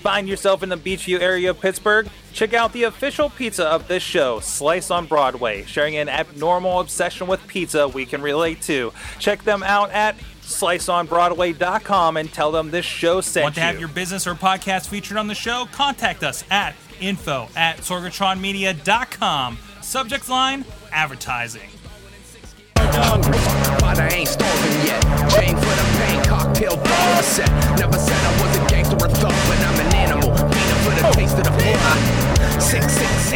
Find yourself in the Beechview area of Pittsburgh? Check out the official pizza of this show, Slice on Broadway, sharing an abnormal obsession with pizza we can relate to. Check them out at sliceonbroadway.com and tell them this show sent Want to you. have your business or podcast featured on the show? Contact us at info at sorgatronmedia.com. Subject line advertising. But I ain't starving yet. Chain for the pain, cocktail bomb set. Never said I was a gangster or thug, but I'm Hey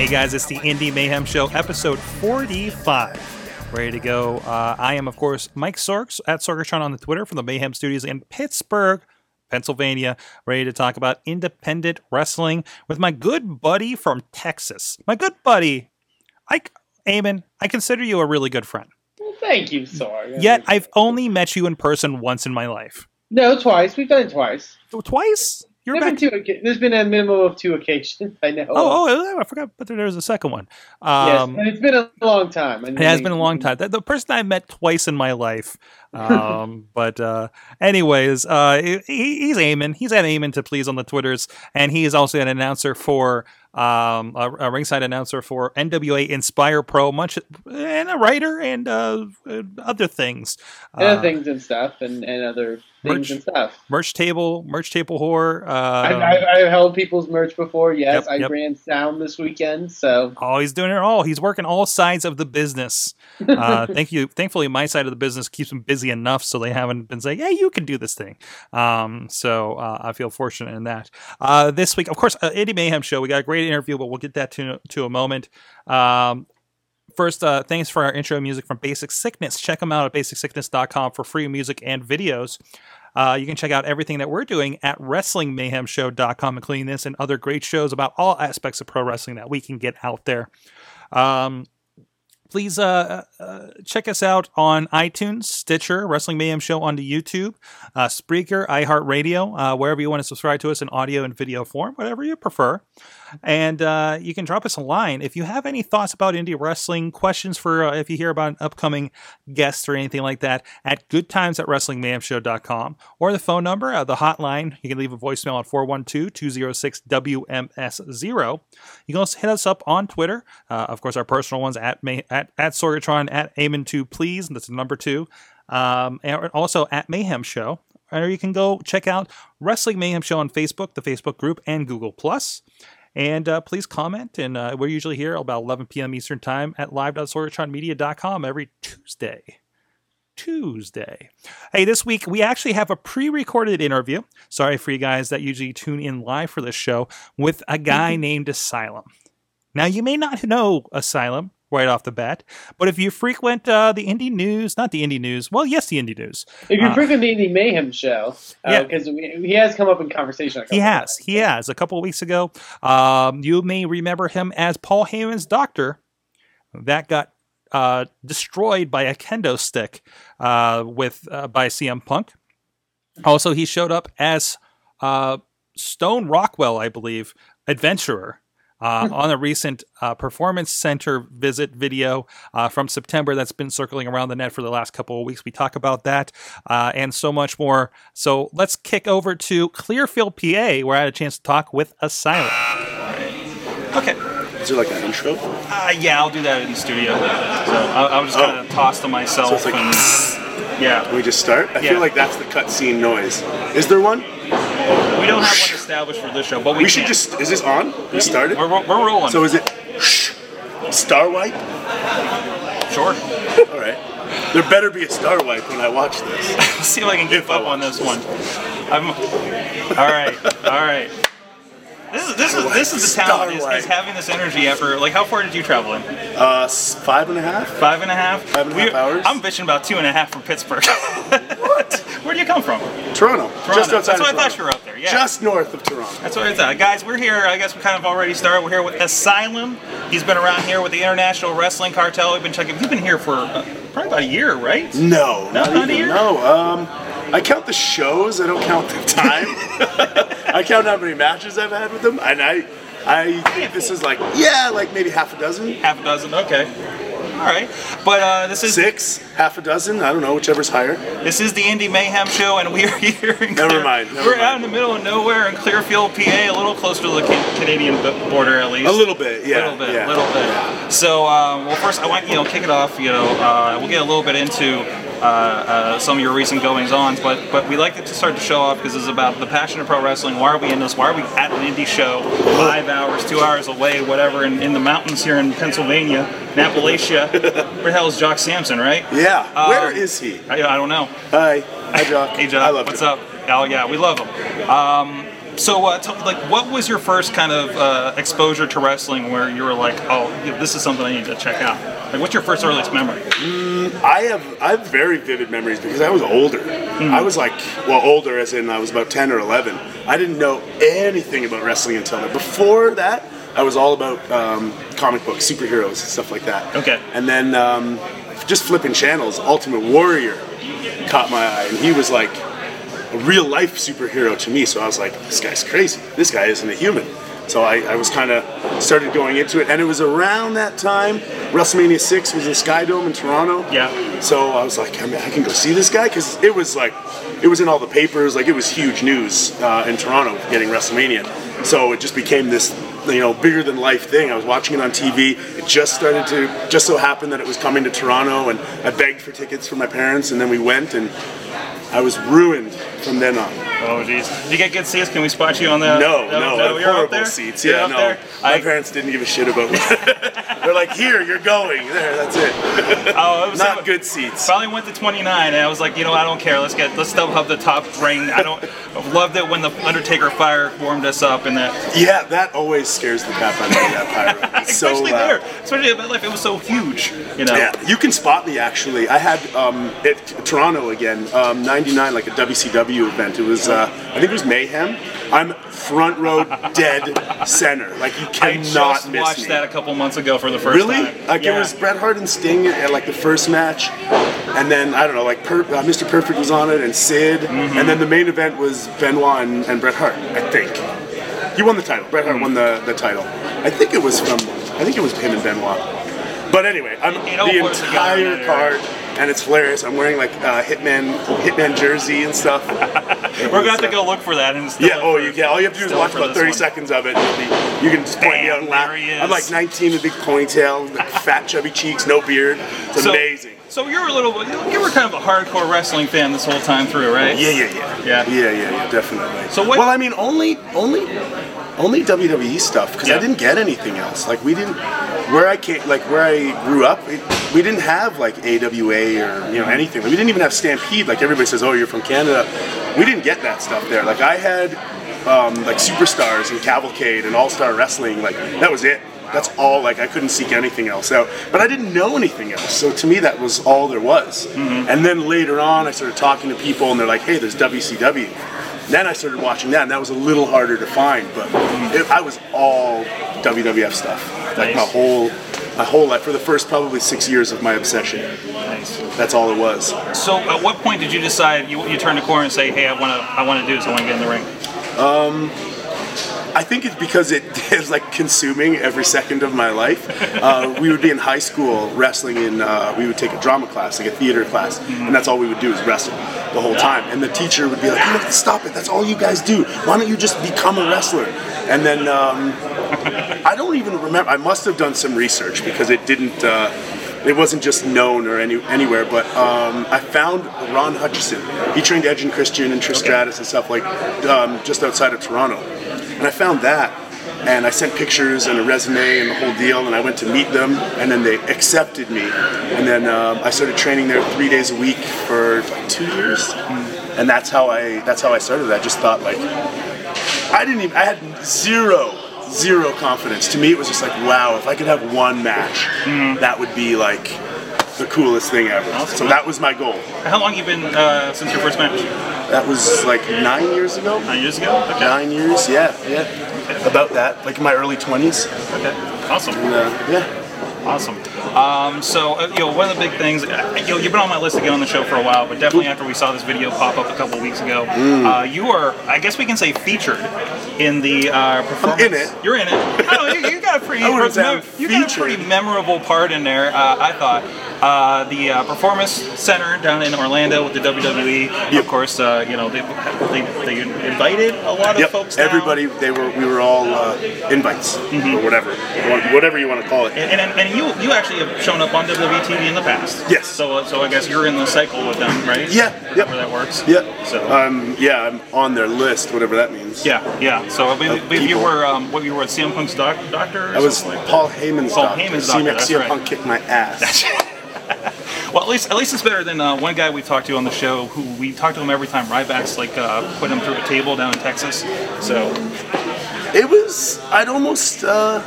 guys, it's the Indy Mayhem Show, episode 45. Ready to go. Uh, I am, of course, Mike Sorks at Sorgatron on the Twitter from the Mayhem Studios in Pittsburgh, Pennsylvania. Ready to talk about independent wrestling with my good buddy from Texas. My good buddy, I, Eamon, I consider you a really good friend. Well, thank you, Sorg. Yet I've only met you in person once in my life. no twice. We've done it twice. Twice? You're back. been two, there's been a minimum of two occasions. I know. Oh, oh, I forgot, but there was a second one. yes, Um, and it's been a long time. It has been a long time. The, the person I met twice in my life. Um, but uh, anyways, uh, he, he's Eamon. He's at Eamon to please on the Twitters, and he is also an announcer for um, a, a ringside announcer for NWA Inspire Pro, much and a writer and uh, other things. And other Uh, things and stuff, and, and other merch. things and stuff. merch table, merch table whore. Uh, I've, I've, I've held people's merch before. Yes, Yep, I yep. ran sound this weekend. So Oh, he's doing it all. He's working all sides of the business. Uh, thank you. Thankfully, my side of the business keeps him busy enough so they haven't been saying, "Yeah, you can do this thing." Um, so uh, I feel fortunate in that. Uh, this week, of course, uh, Indy Mayhem show. We got a great interview, but we'll get that to to a moment. Um, First, uh, thanks for our intro music from Basic Sickness. Check them out at basicsickness.com for free music and videos. Uh, you can check out everything that we're doing at WrestlingMayhemShow.com, including this and other great shows about all aspects of pro wrestling that we can get out there. Um, please uh, uh, check us out on iTunes, Stitcher, Wrestling Mayhem Show on the YouTube, uh, Spreaker, iHeartRadio, uh, wherever you want to subscribe to us in audio and video form, whatever you prefer. And uh, you can drop us a line if you have any thoughts about indie wrestling, questions for uh, if you hear about an upcoming guest or anything like that, at goodtimes at wrestlingmayhemshow.com or the phone number, uh, the hotline. You can leave a voicemail at 412 206 WMS0. You can also hit us up on Twitter. Uh, of course, our personal ones at May, at, at Sorgatron, at Amen2 Please, that's number two. Um, and also at Mayhem Show. Or you can go check out Wrestling Mayhem Show on Facebook, the Facebook group, and Google Plus. And uh, please comment. And uh, we're usually here about 11 p.m. Eastern Time at live.sorgatronmedia.com every Tuesday. Tuesday. Hey, this week we actually have a pre recorded interview. Sorry for you guys that usually tune in live for this show with a guy named Asylum. Now, you may not know Asylum right off the bat, but if you frequent uh, the indie news, not the indie news, well, yes, the indie news, if you Uh, frequent the Indy Mayhem show, Yeah. because he has come up in conversation. a He has. He has. A couple of weeks ago, um, you may remember him as Paul Heyman's doctor. That got uh, destroyed by a kendo stick uh, with uh, by CM Punk. Also, he showed up as uh, Stone Rockwell, I believe, adventurer. Uh, on a recent uh, performance center visit video uh, from September that's been circling around the net for the last couple of weeks. We talk about that uh, and so much more. So let's kick over to Clearfield, PA, where I had a chance to talk with Asylum. Okay. Is there like an intro? Uh, yeah, I'll do that in the studio. So I, I was just kind of toss to myself. So it's like, and, yeah, Can we just start? I Yeah. feel like that's the cutscene noise. Is there one? We don't have one established for this show, but we, We should can. just. Is this on? We started. We're, we're we're rolling. So is it Star Wipe? sure. All right. There better be a Star Wipe when I watch this. Let's see if I can keep If up on this one. I'm, all right, all right. This is this is this is the talent is, is having this energy after like how far did you travel in? Uh, five and a half. Five and a half. Five and a half We- hours? I'm bitching about two and a half from Pittsburgh. what? Where do you come from? Toronto. Just Toronto. outside That's why I thought you were up there. Yeah. Just north of Toronto. That's what I thought. Guys, we're here. I guess we kind of already started. We're here with Asylum. He's been around here with the International Wrestling Cartel. We've been checking. He's been here for uh, probably about a year, right? No, No, not not even. here? No. Um, I count the shows. I don't count the time. I count how many matches I've had with them, and I, I think this is like yeah, like maybe half a dozen. Half a dozen. Okay. All right, but uh, this is Six, half a dozen. I don't know, whichever's higher. this is the Indy Mayhem show, and we are here. In Never Clear- mind, never we're mind. out in the middle of nowhere in Clearfield, PA, a little closer to the Ca- Canadian b- border at least. A little bit, yeah. A little bit, yeah. little bit. So, um, well, first I want you know kick it off. You know, uh, we'll get a little bit into uh, uh, some of your recent goings on, but but we like it to start to show off because it's about the passion of pro wrestling. Why are we in this? Why are we at an indie show, five hours, two hours away, whatever, in, in the mountains here in Pennsylvania, in Appalachia? Where the hell is Jock Sampson, right? Yeah. Um, Where is he? I, I don't know. Hi. Hi, Jock. Hey, Jock. I love What's Jock. up? Oh, yeah, we love him. Um, so, uh, like, what was your first kind of uh, exposure to wrestling where you were like, oh, this is something I need to check out? Like, what's your first earliest memory? I have I have very vivid memories because I was older. Hmm. I was like, well, older as in I was about ten or eleven. I didn't know anything about wrestling until then. Before that, I was all about um, comic books, superheroes, stuff like that. Okay. And then um, just flipping channels, Ultimate Warrior caught my eye, and he was like a real life superhero to me. So I was like, this guy's crazy. This guy isn't a human. So I, I was kind of started going into it, and it was around that time. WrestleMania six was in Sky Dome in Toronto. Yeah. So I was like, I, mean, I can go see this guy because it was like, it was in all the papers. Like it was huge news uh, in Toronto getting WrestleMania. So it just became this, you know, bigger than life thing. I was watching it on TV. It just started to, just so happened that it was coming to Toronto, and I begged for tickets from my parents, and then we went, and I was ruined from then on. Oh, jeez. Did you get good seats? Can we spot you on the? No, no, no up horrible there? seats. Yeah, no. there? My I, parents didn't give a shit about me. They're like, here, you're going. There, that's it. oh, it was Not good seats. Finally went to 29, and I was like, you know, I don't care. Let's get let's still have the top ring. I don't. Loved it when the Undertaker fire warmed us up, and that Yeah, that always scares the crap out of me. That pyro. It's so especially there, especially at MetLife, it was so huge. You know. Yeah, you can spot me actually. I had um, at Toronto again, um, '99, like a WCW event. It was, uh, I think it was Mayhem. I'm front row, dead center. Like you I cannot just miss watched me. that a couple months ago for the first Really? time. Like yeah. it was Bret Hart and Sting at like the first match, and then I don't know, like per- uh, Mr. Perfect was on it and Sid, Mm-hmm. and then the main event was Benoit and, and Bret Hart. I think he won the title. Bret Hart won the, the title. I think it was from. I think it was him and Benoit. But anyway, I'm It the works together in entire that card, and it's hilarious. I'm wearing like uh, Hitman Hitman jersey and stuff. We're gonna have to go look for that and still Yeah, oh, you can. All you have to do is watch about 30 one. seconds of it. and be- You can just point me out and laugh. there I'm like 19 with a big ponytail, like fat, chubby cheeks, no beard. It's So- amazing. So you're a little, you were kind of a hardcore wrestling fan this whole time through, right? Yeah, yeah, yeah. Yeah. Yeah, yeah, yeah, definitely. So what- Well, I mean, only, only, only WWE stuff because Yeah. I didn't get anything else. Like we didn't, where I came, like where I grew up, it, we didn't have like AWA or you know anything. We didn't even have Stampede. Like everybody says, oh, you're from Canada. We didn't get that stuff there. Like I had um, like Superstars and Cavalcade and All Star Wrestling. Like that was it. That's all. Like I couldn't seek anything else out. But I didn't know anything else. So to me, that was all there was. Mm-hmm. And then later on, I started talking to people, and they're like, "Hey, there's WCW." And Then I started watching that, and that was a little harder to find. But mm-hmm. it, I was all WWF stuff. Like my whole, my whole life for the first probably six years of my obsession. Nice. That's all it was. So at what point did you decide you, you turn the corner and say, hey, I want to I want to do this. I want to get in the ring. Um, I think it's because it is like consuming every second of my life. Uh, we would be in high school wrestling in, uh, we would take a drama class, like a theater class, and that's all we would do is wrestle the whole time. And the teacher would be like, you have to stop it, that's all you guys do. Why don't you just become a wrestler? And then um, I don't even remember, I must have done some research because it didn't. Uh, it wasn't just known or any, anywhere, but um, I found Ron Hutchison. He trained Edge and Christian and Trish Stratus and stuff like um, just outside of Toronto. And I found that, and I sent pictures and a resume and the whole deal, and I went to meet them, and then they accepted me. And then um, I started training there three days a week for like two years, and that's how I that's how I started. I just thought like I didn't even I had zero zero confidence. To me, it was just like wow, if I could have one match, that would be like the coolest thing ever. So that was my goal. How long you been uh, since your first match? That was like nine years ago. Nine years ago. Okay. Nine years, yeah, yeah. About that, like in my early 20s. Okay. Awesome. Uh, yeah. Awesome. Um, so uh, you know, one of the big things, uh, you know, you've been on my list to get on the show for a while, but definitely after we saw this video pop up a couple weeks ago, Mm. uh, you are, I guess we can say, featured in the uh, performance. in it. You're in it. Oh, you, you got a pretty, I wouldn't say I'm you got a pretty memorable part in there. Uh, I thought. Uh, the uh, performance center down in Orlando with the WWE, of course, uh, you know they, they they invited a lot of Yep. folks. down. Everybody, they were, we were all uh, invites or whatever, whatever you want to call it. And, and, and you you actually have shown up on WWE TV in the past. Yes. So so I guess you're in the cycle with them, right? Yeah, yep. That works. Yeah. So. um, yeah, I'm on their list, whatever that means. yeah, yeah. So I believe, you were um, what you were at CM Punk's doc, doctor. Or I was like Paul Heyman's Paul doctor. Heyman's doctor, that's CM right. Punk kicked my ass. Well, at least at least it's better than uh, one guy we talked to on the show who we talked to him every time Ryback's like uh, put him through a table down in Texas. So It was. I'd almost. Uh,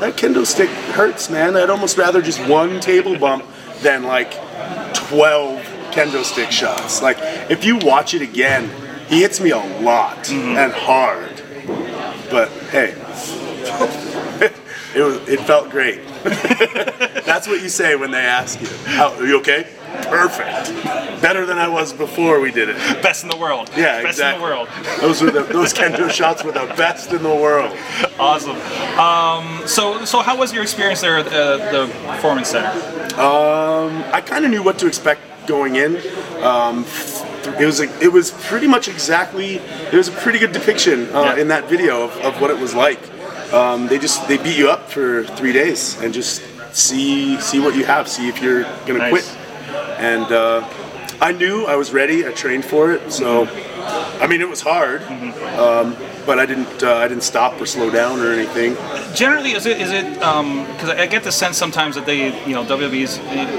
that kendo stick hurts, man. I'd almost rather just one table bump than like twelve kendo stick shots. Like if you watch it again, he hits me a lot Mm-hmm. and hard. But hey, it was. It felt great. That's what you say when they ask you. How, are you okay? Perfect. Better than I was before we did it. best in the world. Yeah, best exactly. in the world. Those were the, those kendo shots were the best in the world. Awesome. Um, so so how was your experience there at uh, the performance center? Um, I kind of knew what to expect going in. Um, it was a, it was pretty much exactly. There was a pretty good depiction uh, Yeah. in that video of, of what it was like. Um, they just they beat you up for three days and just see see what you have. See if you're gonna Nice. quit. And uh, I knew I was ready. I trained for it. So I mean, it was hard. Um, but I didn't uh, I didn't stop or slow down or anything. Generally, is it is it because I get the sense sometimes that they you know WWE's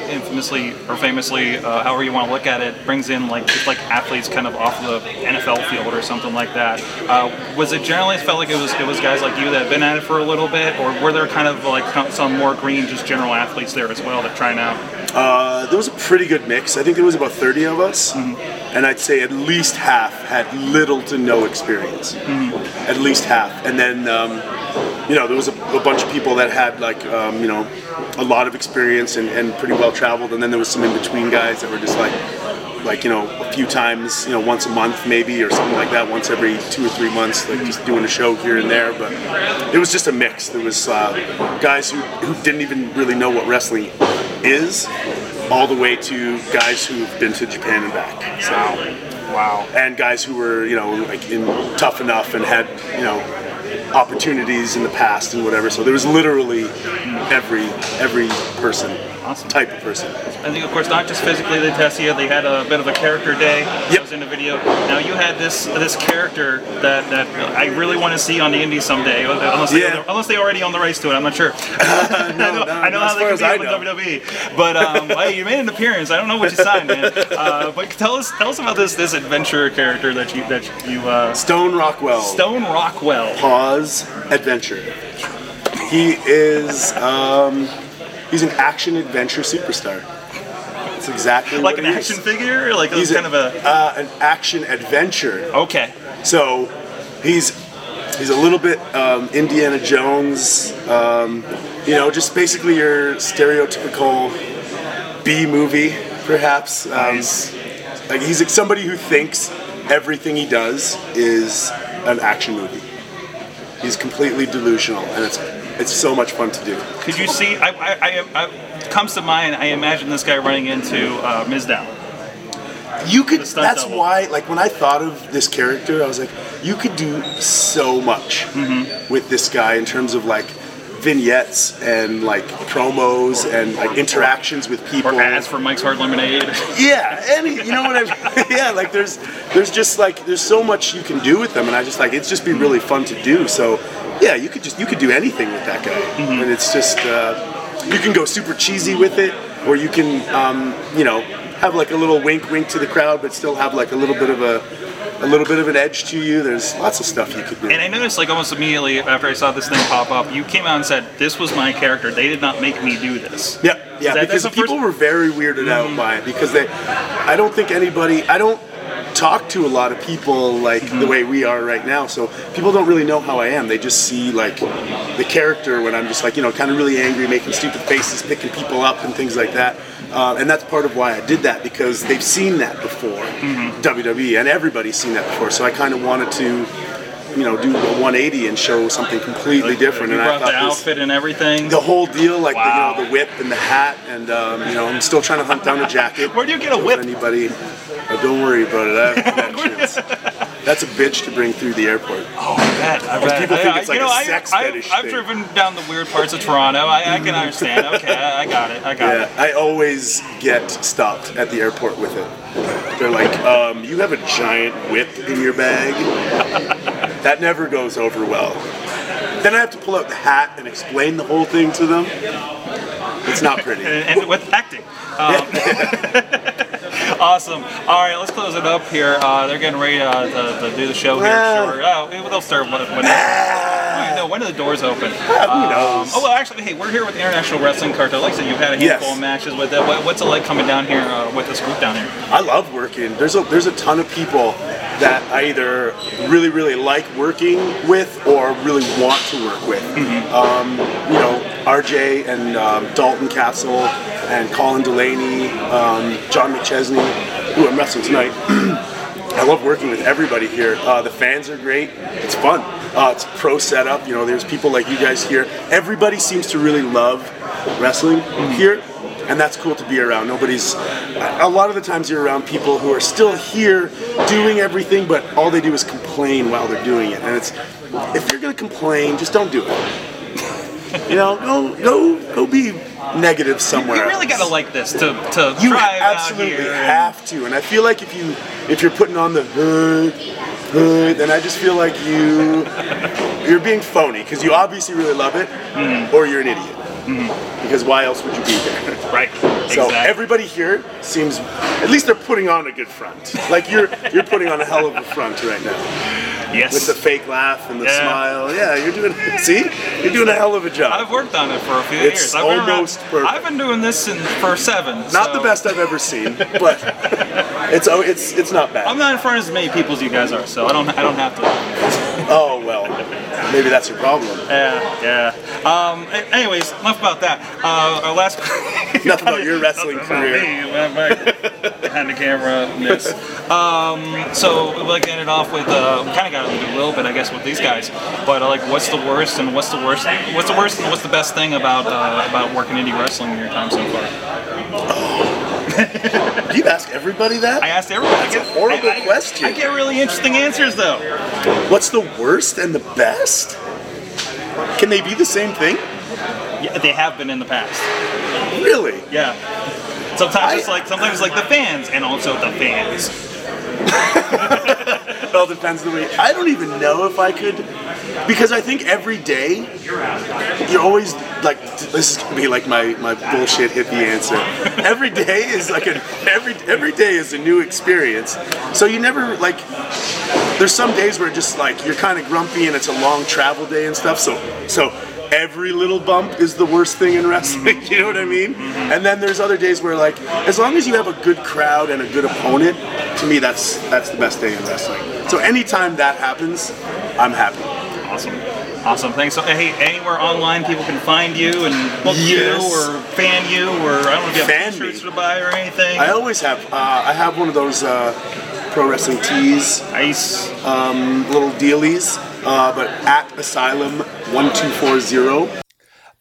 infamously or famously, uh, however you want to look at it, brings in like just like athletes kind of off the NFL field or something like that. Uh, was it generally felt like it was it was guys like you that had been at it for a little bit, or were there kind of like some more green just general athletes there as well that trying out? Uh, there was a pretty good mix. I think there was about 30 of us, and I'd say at least half had little to no experience. At least half, and then um, you know there was a, a bunch of people that had like um, you know a lot of experience and, and pretty well traveled, and then there was some in between guys that were just like like you know a few times you know once a month maybe or something like that once every two or three months like just doing a show here and there. But it was just a mix. There was uh, guys who, who didn't even really know what wrestling is all the way to guys who've been to Japan and back. So Wow. and guys who were you know like tough enough and had you know opportunities in the past and whatever so there was literally every every person Awesome. type of person I think, of course, not just physically they test you. They had a bit of a character day. Yep. was in the video. Now you had this this character that, that I really want to see on the Indies someday. Unless they, Yeah. unless they already own the rights to it, I'm not sure. I know, no, I know how they can deal with. WWE. But um, hey, you made an appearance. I don't know what you signed, man. Uh, but tell us tell us about this this adventure character that you that you uh, Stone Rockwell Stone Rockwell. Pause Adventure. He is um, he's an action adventure superstar. That's exactly Like an action is. figure, like He's it's kind of a uh, an action adventure. okay. So he's he's a little bit um, Indiana Jones. Um, you know, just basically your stereotypical B movie, perhaps. Um, Nice. Like he's like somebody who thinks everything he does is an action movie. He's completely delusional, and it's it's so much fun to do. Could you see? I, I, I, I comes to mind. I imagine this guy running into uh, Mizdow. You could. That's double. why, like, when I thought of this character, I was like, you could do so much Mm-hmm. with this guy in terms of like vignettes and like promos and like interactions with people. Or ads for Mike's Hard Lemonade. Yeah, and you know what I mean? yeah, like there's there's just like there's so much you can do with them, and I just like it's just be really fun to do. So yeah, you could just you could do anything with that guy, Mm-hmm. and it's just uh, you can go super cheesy with it, or you can um, you know have like a little wink wink to the crowd, but still have like a little bit of a a little bit of an edge to you. There's lots of stuff you could do. And I noticed, like, almost immediately after I saw this thing pop up, you came out and said, "This was my character. They did not make me do this." Yeah, yeah, that- because people first- were very weirded out by it because they, I don't think anybody, I don't talk to a lot of people like Mm-hmm. the way we are right now. So people don't really know how I am. They just see like the character when I'm just like you know kind of really angry, making stupid faces, picking people up, and things like that. Uh, and that's part of why I did that because they've seen that before, Mm-hmm. WWE, and everybody's seen that before. So I kind of wanted to. You know, do a 180 and show something completely different. You and brought I the thought this, outfit and everything. the whole deal, like Wow. the, you know, the whip and the hat, and um, you know, I'm still trying to hunt down a jacket. Where do you get a If whip? Anybody? Oh, don't worry about it. I have connections. That's a bitch to bring through the airport. Oh, I bet. I bet. people think I- it's like you know, a I- sex I, fetish I've thing. driven down the weird parts of Toronto. I, I can understand. Okay, I, I got it. I got Yeah, it. I always get stopped at the airport with it. They're like, um, "You have a giant whip in your bag." That never goes over well. Then I have to pull out the hat and explain the whole thing to them. It's not pretty. And, with acting. Um, awesome. All right, let's close it up here. Uh, they're getting ready uh, to, to do the show here. Well. Sure. Oh, they'll start when, when, no, when do the doors open? who knows? Oh well, actually, hey, we're here with the International Wrestling Cartel. Like I said, you've had a Yes. handful of matches with it. What, what's it like coming down here uh, with this group down here? I love working. There's a there's a ton of people that I either really really like working with or really want to work with. Um, you know, RJ and um, Dalton Castle and Colin Delaney, um, John McChesney, who I'm wrestling tonight. I love working with everybody here. Uh, the fans are great. It's fun. Uh, it's pro setup. You know, there's people like you guys here. Everybody seems to really love wrestling here, and that's cool to be around. Nobody's. A lot of the times you're around people who are still here doing everything, but all they do is complain while they're doing it. And it's if you're gonna complain, just don't do it. You know, go go go be negative somewhere. You really else. gotta like this to to You drive absolutely out here. and- have to, and I feel like if you if you're putting on the hood, hood, then I just feel like you you're being phony because you obviously really love it, Mm-hmm. or you're an idiot. Mm-hmm. Because why else would you be there? Right. So exactly. everybody here seems, at least they're putting on a good front. Like you're you're putting on a hell of a front right now yes. with the fake laugh and the Yeah. smile. Yeah, you're doing. See, you're doing a hell of a job. I've worked on it for a few It's years. I've been, around- almost. I've been doing this in, for seven. Not so the best I've ever seen, but it's oh, it's it's not bad. I'm not in front of as many people as you guys are, so I don't I don't have to. Oh well, maybe that's your problem. Yeah, yeah. Um, anyways, enough about that. Uh, our last. Enough about your wrestling Nothing career. me, behind the camera. Um, so we'd like to end it off with uh, we kind of got into a little bit, I guess, with these guys. But uh, like, what's the worst and what's the worst? What's the worst and what's the best thing about uh, about working indie wrestling in your time so far? Do you ask everybody that? I asked everybody. That's I a get, horrible I, I- question. I get really interesting answers though. What's the worst and the best? Can they be the same thing? Yeah, they have been in the past. Really? Yeah. Sometimes I- it's like sometimes it's like the fans and also the fans. It all depends the way. I don't even know if I could, because I think every day you're always like this is gonna be like my my bullshit hippie answer. Every day is like a every every day is a new experience. So you never like. There's some days where just like you're kind of grumpy and it's a long travel day and stuff. So so every little bump is the worst thing in wrestling. You know what I mean? And then there's other days where like as long as you have a good crowd and a good opponent, to me that's that's the best day in wrestling. So anytime that happens, I'm happy. Awesome. Awesome. Thanks. So, hey, anywhere online people can find you and book Yes. you or fan you or I don't know if you have Fan t-shirts me. to buy or anything. I always have uh, I have one of those uh, pro wrestling tees, nice. little dealies, uh, but at Asylum one two four zero.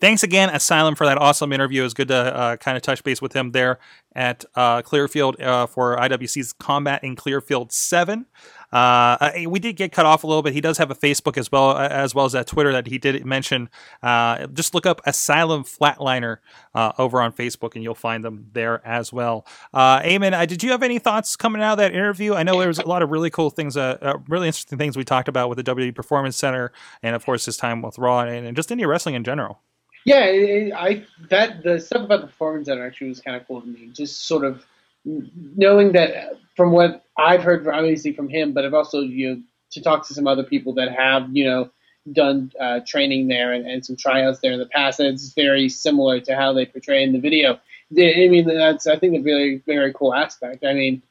Thanks again, Asylum, for that awesome interview. It was good to uh, kind of touch base with him there at uh, Clearfield uh, for IWC's Combat in Clearfield 7. Uh, uh, we did get cut off a little bit. He does have a Facebook as well as well as that Twitter that he did mention. Uh, just look up Asylum Flatliner uh, over on Facebook, and you'll find them there as well. Uh, Eamon, uh, did you have any thoughts coming out of that interview? I know there was a lot of really cool things, uh, uh, really interesting things we talked about with the WWE Performance Center, and of course his time with Raw and, and just indie wrestling in general. Yeah, it, I that the stuff about the performance center actually was kind of cool to me. Just sort of knowing that from what I've heard, obviously from him, but I've also you know, to talk to some other people that have you know done uh, training there and, and some tryouts there in the past. And it's very similar to how they portray in the video. I mean, that's I think a very very cool aspect. I mean,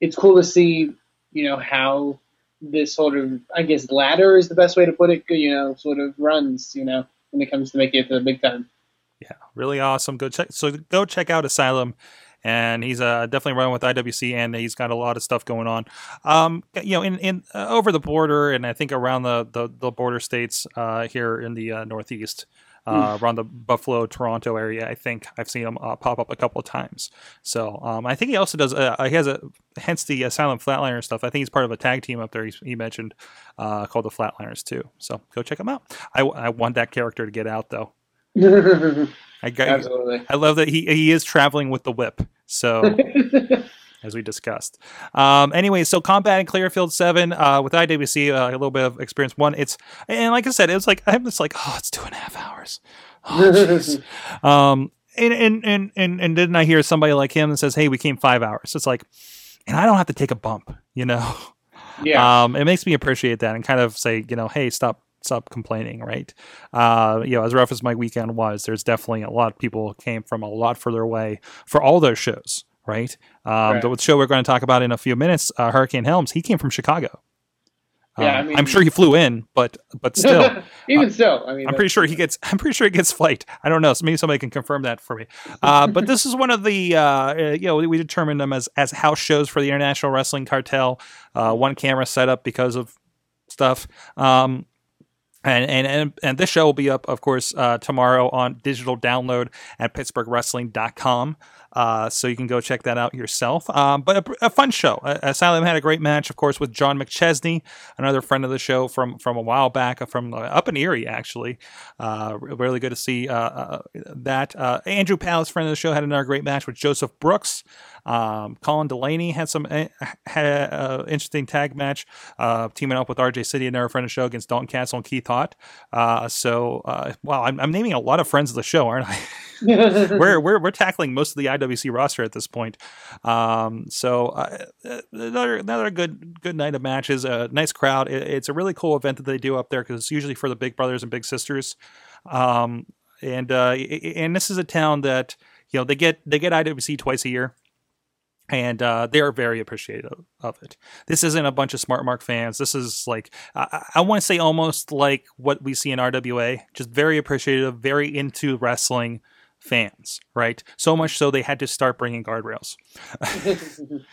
it's cool to see you know how this sort of I guess ladder is the best way to put it. You know, sort of runs. You know, when it comes to making it to the big time. Yeah, really awesome. Go check. So go check out Asylum, and he's uh, definitely running with IWC, and he's got a lot of stuff going on. Um, you know, in in uh, over the border, and I think around the the, the border states uh, here in the uh, Northeast. Uh, around the Buffalo, Toronto area, I think I've seen him uh, pop up a couple of times. So um, I think he also does. Uh, he has a hence the Asylum Flatliner stuff. I think he's part of a tag team up there. He, he mentioned uh, called the Flatliners too. So go check him out. I, I want that character to get out though. I got, Absolutely. I love that he he is traveling with the whip. So as we discussed. Um, anyway, so combat in Clearfield Seven uh, with IWC, uh, a little bit of experience. One, it's and like I said, it was like I'm just like, oh, it's two and a half hours. Oh, um, and, and and and and didn't I hear somebody like him that says, hey, we came five hours? It's like, and I don't have to take a bump, you know. Yeah. Um, it makes me appreciate that and kind of say, you know, hey, stop stop complaining, right? Uh, you know, as rough as my weekend was, there's definitely a lot of people came from a lot further away for all those shows, right? Um, Right. The show we're going to talk about in a few minutes, uh, Hurricane Helms, he came from Chicago. Yeah, I Um, mean- I'm sure he flew in, but but still, Even so, I mean, I'm pretty sure he gets. I'm pretty sure he gets flight. I don't know. So maybe somebody can confirm that for me. Uh, but this is one of the uh, uh, you know we determined them as as house shows for the International Wrestling Cartel. Uh, one camera setup because of stuff. Um, and, and and and this show will be up, of course, uh, tomorrow on digital download at PittsburghWrestling.com. Uh, so you can go check that out yourself. Um, but a, a fun show. Uh, Asylum had a great match, of course, with John McChesney, another friend of the show from from a while back, uh, from uh, up in Erie, actually. Uh, really good to see uh, uh, that. Uh, Andrew Palace, friend of the show, had another great match with Joseph Brooks. Um, Colin Delaney had some uh, had an interesting tag match, uh, teaming up with RJ City, another friend of the show, against Dalton Castle and Keith Hott. Uh, so, uh, wow, I'm, I'm naming a lot of friends of the show, aren't I? we're, we're we're tackling most of the IWC roster at this point. Um, so uh, uh, another another good good night of matches. A nice crowd. It- it's a really cool event that they do up there because it's usually for the big brothers and big sisters. Um, and uh, and this is a town that you know they get they get IWC twice a year. And uh, they are very appreciative of it. This isn't a bunch of Smart Mark fans. This is like I, I want to say almost like what we see in RWA. Just very appreciative, very into wrestling fans, right? So much so they had to start bringing guardrails.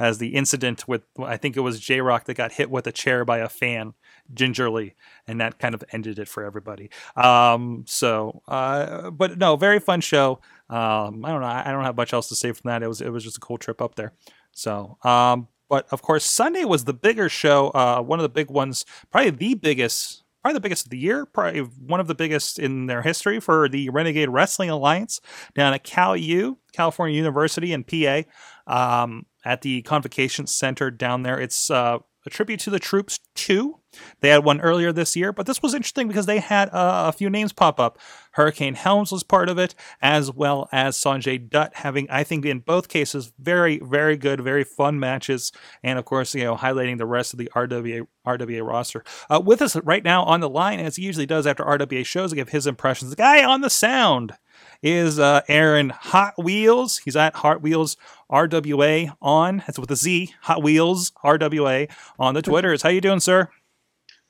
As the incident with, I think it was J Rock that got hit with a chair by a fan gingerly, and that kind of ended it for everybody. Um, so, uh, but no, very fun show. Um, I don't know. I don't have much else to say from that. It was it was just a cool trip up there. So, um, but of course, Sunday was the bigger show. Uh, one of the big ones, probably the biggest, probably the biggest of the year, probably one of the biggest in their history for the Renegade Wrestling Alliance down at Cal U, California University in PA, um, at the Convocation Center down there. It's uh, a tribute to the troops too. They had one earlier this year, but this was interesting because they had uh, a few names pop up. Hurricane Helms was part of it, as well as Sanjay Dutt, having, I think, in both cases, very, very good, very fun matches, and of course, you know, highlighting the rest of the RWA RWA roster. Uh, with us right now on the line, as he usually does after RWA shows, to give his impressions. The guy on the sound is uh, Aaron Hot Wheels. He's at Hot Wheels RWA on. That's with a Z. Hot Wheels RWA on the Twitters. How you doing, sir?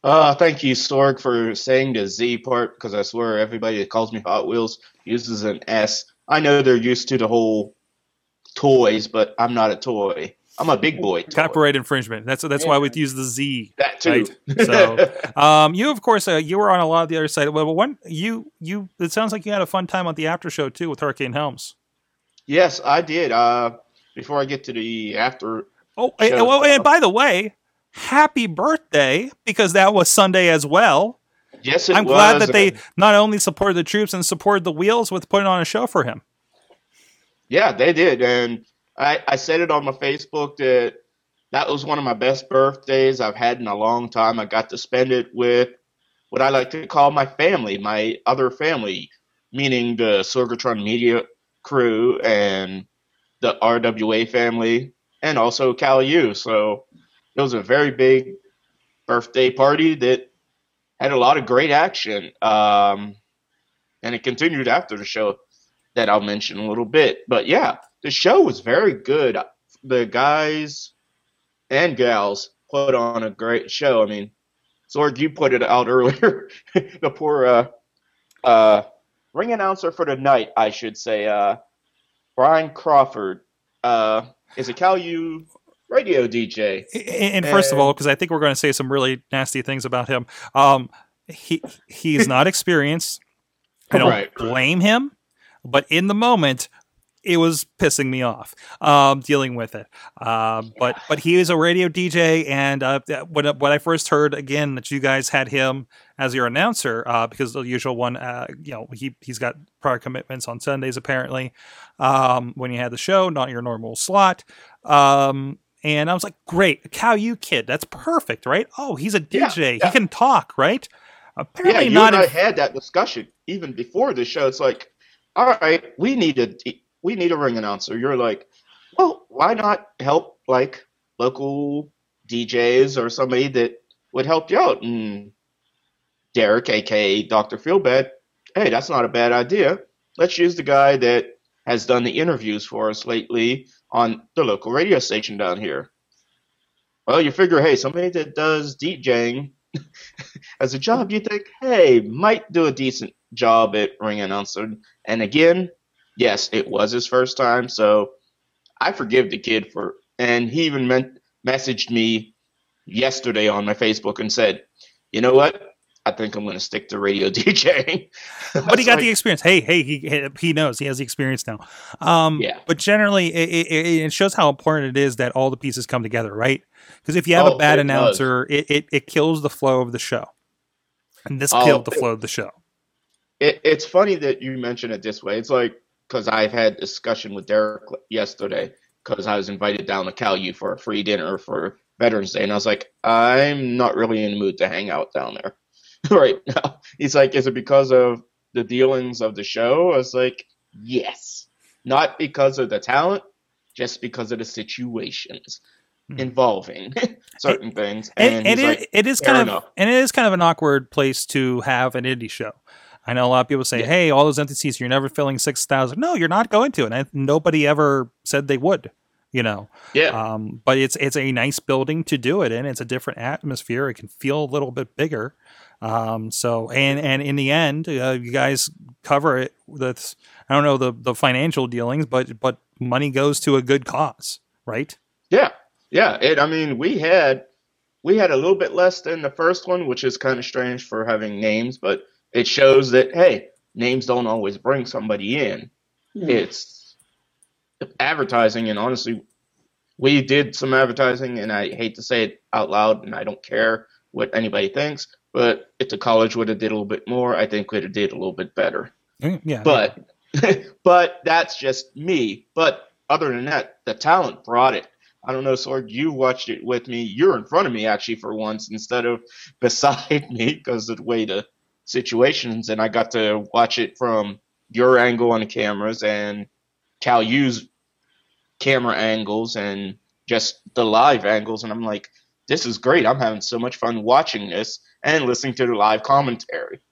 Uh, thank you, Sorg, for saying the Z part because I swear everybody that calls me Hot Wheels uses an S. I know they're used to the whole toys, but I'm not a toy. I'm a big boy. Toy. Copyright infringement. That's that's why we use the Z. That too. Right. So, um, you of course, uh, you were on a lot of the other side. Well, one you you. It sounds like you had a fun time on the after show too with Hurricane Helms. yes, I did. Uh, before I get to the after, Oh, and, well, and by the way, happy birthday because that was Sunday as well. yes, it I'm was. glad that they not only supported the troops and supported the wheels with putting on a show for him. Yeah, they did, and I I said it on my Facebook that that was one of my best birthdays I've had in a long time. I got to spend it with what I like to call my family, my other family, meaning the Sorgatron Media crew and the RWA family, and also Cal U. So it was a very big birthday party that had a lot of great action, um, and it continued after the show that I'll mention a little bit. But yeah, the show was very good. The guys and gals put on a great show. I mean, Sorg, you put it out earlier. the poor uh, uh, ring announcer for the night, I should say, uh, Brian Crawford, uh, is a Cal U radio DJ. And, and first of all, because I think we're going to say some really nasty things about him, um, he he's not experienced. I don't Right. blame him, but in the moment, it was pissing me off um, dealing with it. Um, but but he is a radio DJ, and uh, when when I first heard again that you guys had him as your announcer, uh, because the usual one, uh, you know, he he's got prior commitments on Sundays apparently. Um, when you had the show, not your normal slot. Um, and I was like, great, Cal U kid, that's perfect, right? Oh, he's a DJ, yeah. he can talk, right? Yeah, Apparently you not. and I in- had that discussion even before the show. It's like, all right, we need a we need a ring announcer. You're like, well, why not help like local DJs or somebody that would help you out? And Derek, aka Doctor Feelbad, hey, that's not a bad idea. Let's use the guy that has done the interviews for us lately on the local radio station down here. Well, you figure, hey, somebody that does DJing as a job, you think, hey, might do a decent job at ring announcer. And again, yes, it was his first time, so I forgive the kid for. And he even meant, messaged me yesterday on my Facebook and said, you know what? I think I'm going to stick to radio DJing. but he got the experience. Hey, hey, he he knows he has the experience now. Um, Yeah. But generally, it, it, it shows how important it is that all the pieces come together, right? Because if you have a Oh, bad it announcer, it, it it kills the flow of the show, and this Oh, killed the flow of the show. it, it's funny that you mention it this way. It's like because I've had a discussion with Derek yesterday because I was invited down to Cal U for a free dinner for Veterans Day, and I was like, I'm not really in the mood to hang out down there right now. He's like, is it because of the dealings of the show? I was like, yes, not because of the talent, just because of the situations Hmm. involving certain things. And, And, and it, like, it is kind of enough. and it is kind of an awkward place to have an indie show. I know a lot of people say, Yeah. "Hey, all those empty seats, you're never filling six thousand. No, you're not going to, and I, nobody ever said they would. You know, yeah, um, but it's it's a nice building to do it in. It's a different atmosphere. It can feel a little bit bigger. Um, so and and in the end, uh, you guys cover it with I don't know the the financial dealings, but but money goes to a good cause, right? Yeah, yeah. It. I mean, we had we had a little bit less than the first one, which is kind of strange for having names, but it shows that hey, names don't always bring somebody in. Hmm. It's advertising, and honestly, we did some advertising, and I hate to say it out loud, and I don't care what anybody thinks, but if the college would have did a little bit more, I think we'd have did a little bit better Yeah, but but that's just me. But other than that, the talent brought it. I don't know, Sorg, you watched it with me. You're in front of me actually for once instead of beside me because of the way the situations, and I got to watch it from your angle on the cameras and Cal U's camera angles and just the live angles, and I'm like, this is great. I'm having so much fun watching this and listening to the live commentary.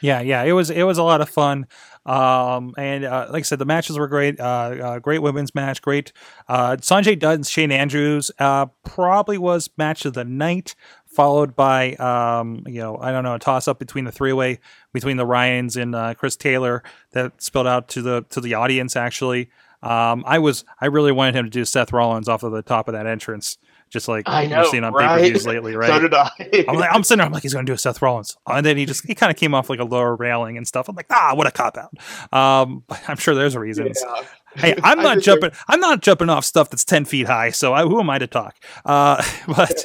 Yeah, yeah, it was it was a lot of fun, um, and uh, like I said, the matches were great. Uh, uh, great women's match, great. Uh, Sanjay Dutt and Shane Andrews uh, probably was match of the night, followed by um, you know I don't know a toss up between the three way between the Ryans and uh, Chris Taylor that spilled out to the to the audience. Actually, um, I was I really wanted him to do Seth Rollins off of the top of that entrance, just like I you've know, seen on right? pay per views lately, right? So did I. I'm like, I'm sitting there, I'm like, he's gonna do a Seth Rollins, and then he just he kind of came off like a lower railing and stuff. I'm like, ah, what a cop out. Um, but I'm sure there's reasons. Yeah. Hey, I'm not jumping. I'm not jumping off stuff that's ten feet high. So I, who am I to talk? Uh, but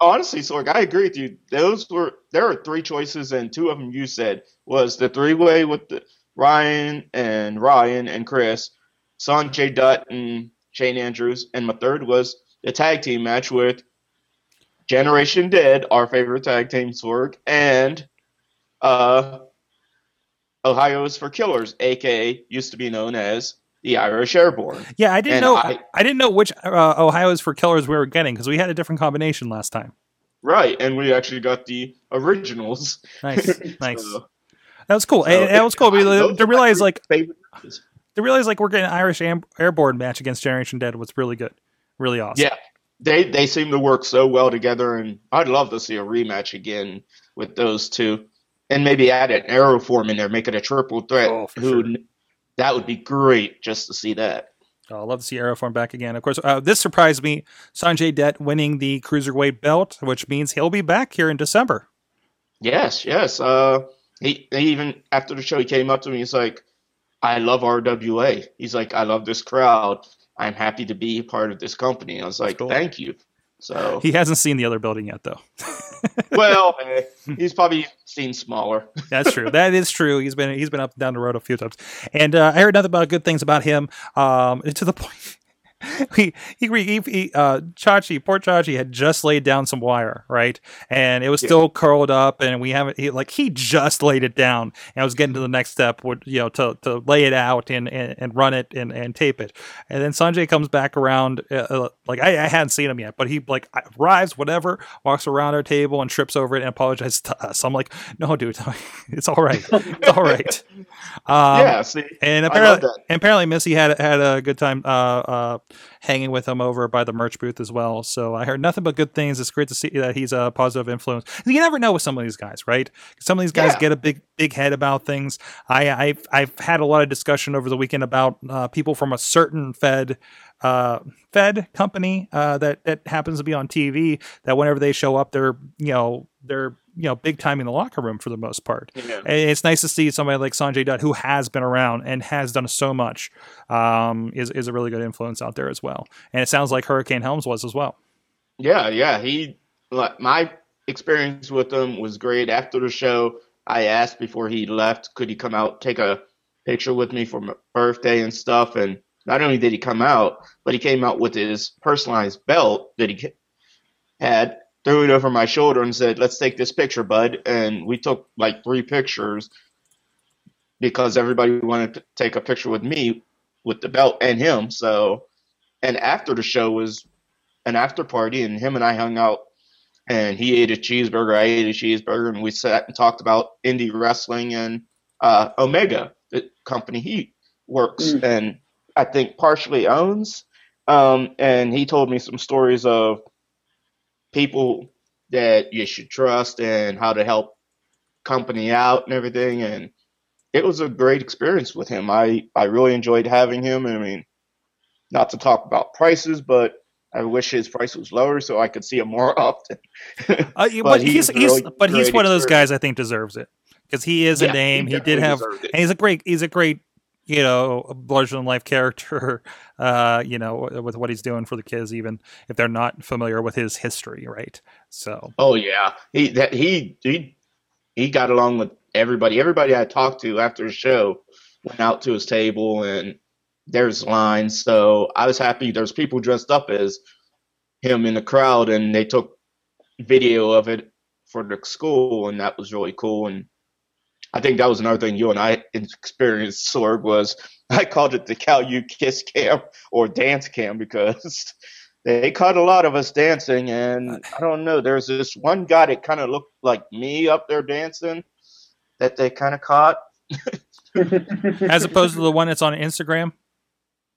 Honestly, Sorg, I agree with you. Those were there are three choices, and two of them you said was the three way with the, Ryan and Ryan and Chris, Sanjay Dutt and Shane Andrews, and my third was the tag team match with Generation Dead, our favorite tag team, Sorg, and uh, Ohio is for Killers, aka used to be known as the Irish Airborne. yeah, I didn't And know. I- I, didn't know which uh, Ohio's for killers we were getting because we had a different combination last time. Right, and we actually got the originals. Nice, nice. So- That was cool. So, and that was cool those to, are to my realize like to realize like we're getting an Irish am- airborne match against Generation Dead was really good, really awesome. Yeah, they they seem to work so well together, and I'd love to see a rematch again with those two, and maybe add an Aeroform in there, make it a triple threat. Oh, who sure. That would be great just to see that. Oh, I'd love to see Aeroform back again. Of course, uh, this surprised me. Sanjay Dutt winning the cruiserweight belt, which means he'll be back here in December. Yes, yes. Uh, he, he even after the show, he came up to me. He's like, "I love RWA." He's like, "I love this crowd. I'm happy to be part of this company." I was like, cool. "Thank you." So, He hasn't seen the other building yet, though. well, he's probably seen smaller. That's true. that is true. He's been he's been up and down the road a few times, and uh, I heard nothing but good things about him. Um, to the point. He, he, he, he, uh, Chachi, poor Chachi had just laid down some wire, right? And it was still curled up, and we haven't, he, like, he just laid it down, and I was getting to the next step, would, you know, to, to lay it out and, and, and run it and, and tape it. And then Sanjay comes back around, uh, uh, like, I, I hadn't seen him yet, but he, like, arrives, whatever, walks around our table and trips over it and apologizes to us. I'm like, no, dude, it's all right. It's all right. Um, yeah, see, and apparently, and apparently, Missy had had a good time uh, uh, hanging with him over by the merch booth as well. So I heard nothing but good things. It's great to see that he's a positive influence. You never know with some of these guys, right? Some of these guys Yeah. get a big big head about things. I, I've I've had a lot of discussion over the weekend about uh, people from a certain Fed uh, Fed company uh, that that happens to be on TV. That whenever they show up, they're you know they're you know big time in the locker room for the most part. Yeah. And it's nice to see somebody like Sanjay Dutt, who has been around and has done so much, um, is is a really good influence out there as well. And it sounds like Hurricane Helms was as well. Yeah, yeah. He like my experience with him was great. After the show, I asked before he left, could he come out take a picture with me for my birthday and stuff? And not only did he come out, but he came out with his personalized belt that he had, threw it over my shoulder, and said, "Let's take this picture, bud." And we took like three pictures because everybody wanted to take a picture with me with the belt and him. So, and after the show was an after party, and him and I hung out. And he ate a cheeseburger, I ate a cheeseburger, and we sat and talked about indie wrestling and uh, Omega, the company he works Mm. and I think partially owns. Um, and he told me some stories of people that you should trust and how to help company out and everything. And it was a great experience with him. I, I really enjoyed having him. I mean, not to talk about prices, but I wish his price was lower so I could see him more often. Uh, but, he's, he's he's but he's one of those guys I think deserves it because he is a Yeah, name. He, did have, and he's a great he's a great you know larger than life character. Uh, you know with what he's doing for the kids, even if they're not familiar with his history, right? So Oh yeah, he that he he he got along with everybody. Everybody I talked to after the show went out to his table and there's lines. So I was happy. There's people dressed up as him in the crowd, and they took video of it for the school, and that was really cool. And I think that was another thing you and I experienced, Sorg, was I called it the Cal U Kiss Cam or Dance Cam because they caught a lot of us dancing, and uh, I don't know. There's this one guy that kind of looked like me up there dancing that they kind of caught. as opposed to the one that's on Instagram,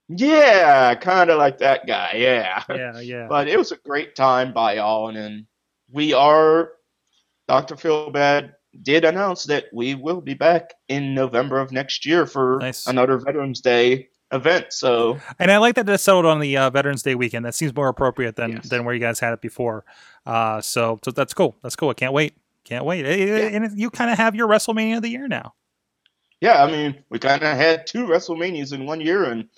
Yeah, kind of like that guy. Yeah. yeah, yeah. But it was a great time by all, and, and we are. Dr. Philbad did announce that we will be back in November of next year for Nice. another Veterans Day event. So And I like that that's settled on the uh, Veterans Day weekend. That seems more appropriate than Yes. than where you guys had it before. Uh, so so that's cool. That's cool. I can't wait. Can't wait. Eh, And you kind of have your WrestleMania of the year now. yeah, I mean, we kind of had two WrestleManias in one year, and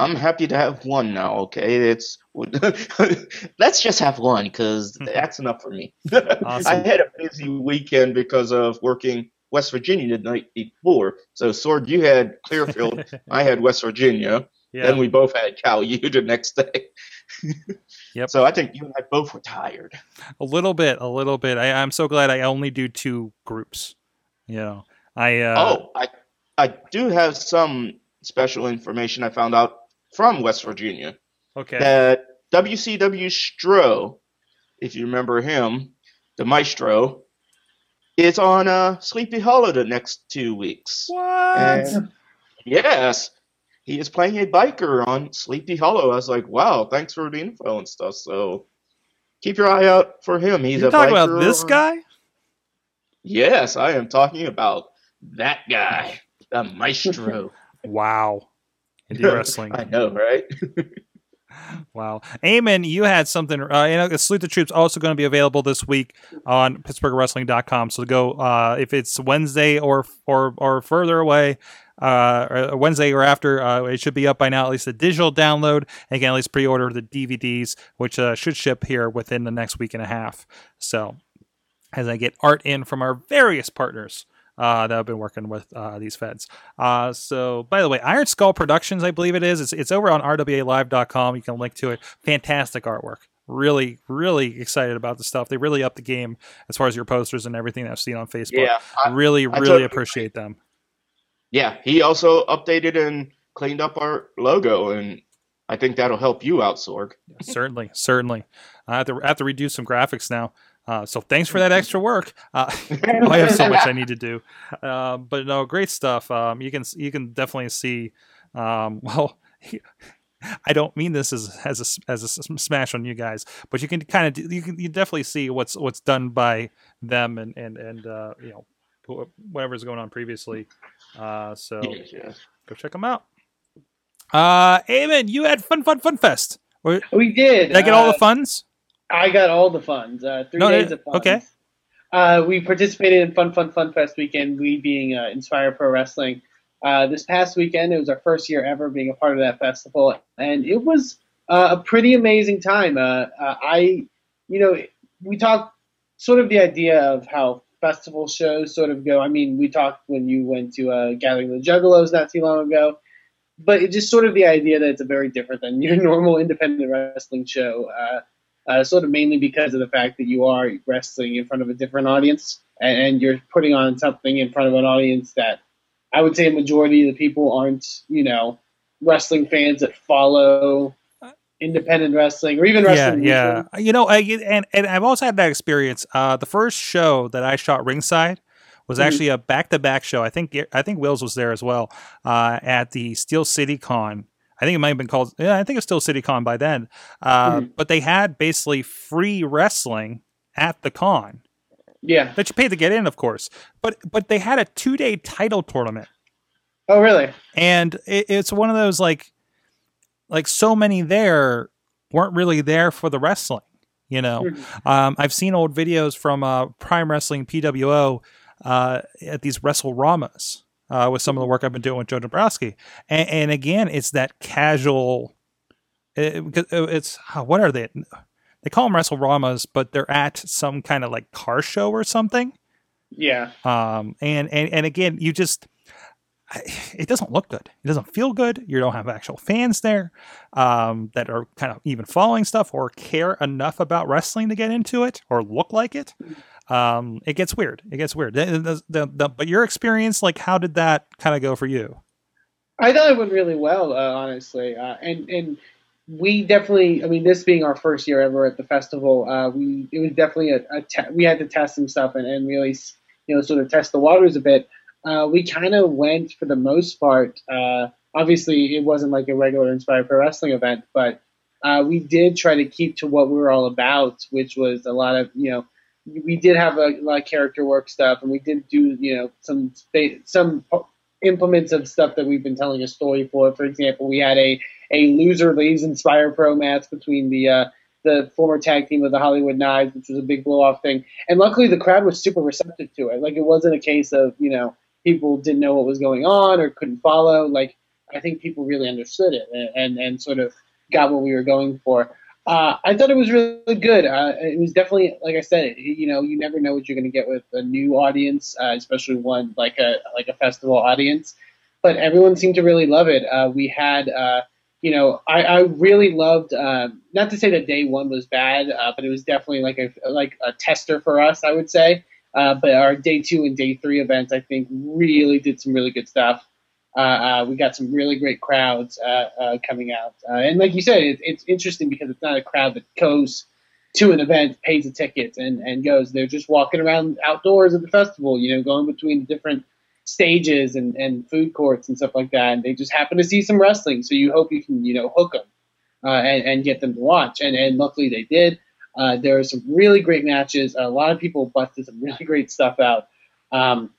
I'm happy to have one now. Okay, it's let's just have one because that's enough for me. Awesome. I had a busy weekend because of working West Virginia the night before. So, Sorg, you had Clearfield, I had West Virginia. Yeah. Then we both had Cal U the next day. Yep. So I think you and I both were tired. A little bit, a little bit. I, I'm so glad I only do two groups. You know, I uh, oh, I I do have some special information I found out from West Virginia. okay. that WCW Stro, if you remember him, the maestro, is on uh, Sleepy Hollow the next two weeks. what? And yes, he is playing a biker on Sleepy Hollow. I was like, wow, thanks for the info and stuff. So keep your eye out for him. He's You're a talking about this guy? Yes, I am talking about that guy, the maestro. Wow. Indie wrestling. I know, right? Wow. Eamon, you had something. Uh, you know, Salute the Troops also going to be available this week on PittsburghWrestling.com. So go uh, if it's Wednesday or or or further away, uh, or Wednesday or after, uh, it should be up by now. At least the digital download, and you can at least pre-order the DVDs, which uh, should ship here within the next week and a half. So as I get art in from our various partners uh, that have been working with uh, these feds. Uh, so, by the way, Iron Skull Productions, I believe it is. It's, it's over on rwalive.com. You can link to it. Fantastic artwork. Really, really excited about the stuff. They really upped the game as far as your posters and everything I've seen on Facebook. Yeah, I- really, I really totally appreciate them. yeah. He also updated and cleaned up our logo, and I think that'll help you out, Sorg. certainly, certainly. I have to, I have to redo some graphics now. Uh, so thanks for that extra work. Uh, I have so much I need to do, uh, but no, great stuff. Um, you can you can definitely see. Um, well, I don't mean this as as a, as a smash on you guys, but you can kind of you can you definitely see what's what's done by them and and and uh, you know whatever's going on previously. Uh, so Yeah. go check them out. Uh, Eamon, you had fun, fun, fun fest. Or- We did. Did I get all uh, the funds? I got all the funds. Uh, three No, days no, of funds. okay. Uh, we participated in Fun Fun Fun Fest weekend. We being uh, Inspire Pro Wrestling. Uh, this past weekend, it was our first year ever being a part of that festival, and it was uh, a pretty amazing time. Uh, uh, I, you know, we talked sort of the idea of how festival shows sort of go. I mean, we talked when you went to uh, Gathering the Juggalos not too long ago, but it's just sort of the idea that it's a very different than your normal independent wrestling show. Uh, sort of mainly because of the fact that you are wrestling in front of a different audience and, and you're putting on something in front of an audience that I would say a majority of the people aren't, you know, wrestling fans that follow independent wrestling or even Yeah, wrestling. yeah. You know, I, and and I've also had that experience. Uh, the first show that I shot ringside was Mhm. actually a back-to-back show. I think I think Wills was there as well uh, at the Steel City Con. I think it might have been called. Yeah, I think it was Steel City Con by then. Uh, Mhm. But they had basically free wrestling at the con Yeah. that you paid to get in, of course. But but they had a two-day title tournament. Oh, really? and it, it's one of those like like so many there weren't really there for the wrestling you know um, i've seen old videos from uh, prime wrestling pwo uh, at these wrestle ramas uh, with some of the work i've been doing with joe Dabrowski. And, and again it's that casual it, it's uh, what are they they call them wrestle ramas but they're at some kind of like car show or something Yeah. um, and, and and again, you just it doesn't look good. It doesn't feel good. You don't have actual fans there um, that are kind of even following stuff or care enough about wrestling to get into it or look like it. Um, it gets weird. It gets weird. The- the- the- but your experience, like, how did that kind of go for you? I thought it went really well, uh, honestly, uh, and and we definitely. I mean, this being our first year ever at the festival, uh, we it was definitely a, a te- we had to test some stuff and, and really you know sort of test the waters a bit. Uh, we kind of went for the most part. Uh, obviously, it wasn't like a regular Inspire Pro Wrestling event, but uh, we did try to keep to what we were all about, which was a lot of you know. We did have a lot of character work stuff, and we did do you know some some implements of stuff that we've been telling a story for. For example, we had a a loser leaves Inspire Pro match between the uh, the former tag team of the Hollywood Knives, which was a big blow off thing. And luckily, the crowd was super receptive to it. Like it wasn't a case of you know people didn't know what was going on or couldn't follow. Like I think people really understood it and and, and sort of got what we were going for. Uh, I thought it was really good. Uh, it was definitely, like I said, you know, you never know what you're going to get with a new audience, uh, especially one like a like a festival audience. But everyone seemed to really love it. Uh, we had, uh, you know, I, I really loved. Uh, not to say that day one was bad, uh, but it was definitely like a like a tester for us, I would say. But our day two and day three events, I think, really did some really good stuff. Uh, uh, we got some really great crowds uh, uh, coming out, uh, and like you said, it, it's interesting because it's not a crowd that goes to an event, pays a ticket, and, and goes. They're just walking around outdoors at the festival, you know, going between the different stages and, and food courts and stuff like that, and they just happen to see some wrestling. So you hope you can you know hook them uh, and, and get them to watch. And and luckily they did. There were some really great matches. A lot of people busted some really great stuff out. Um,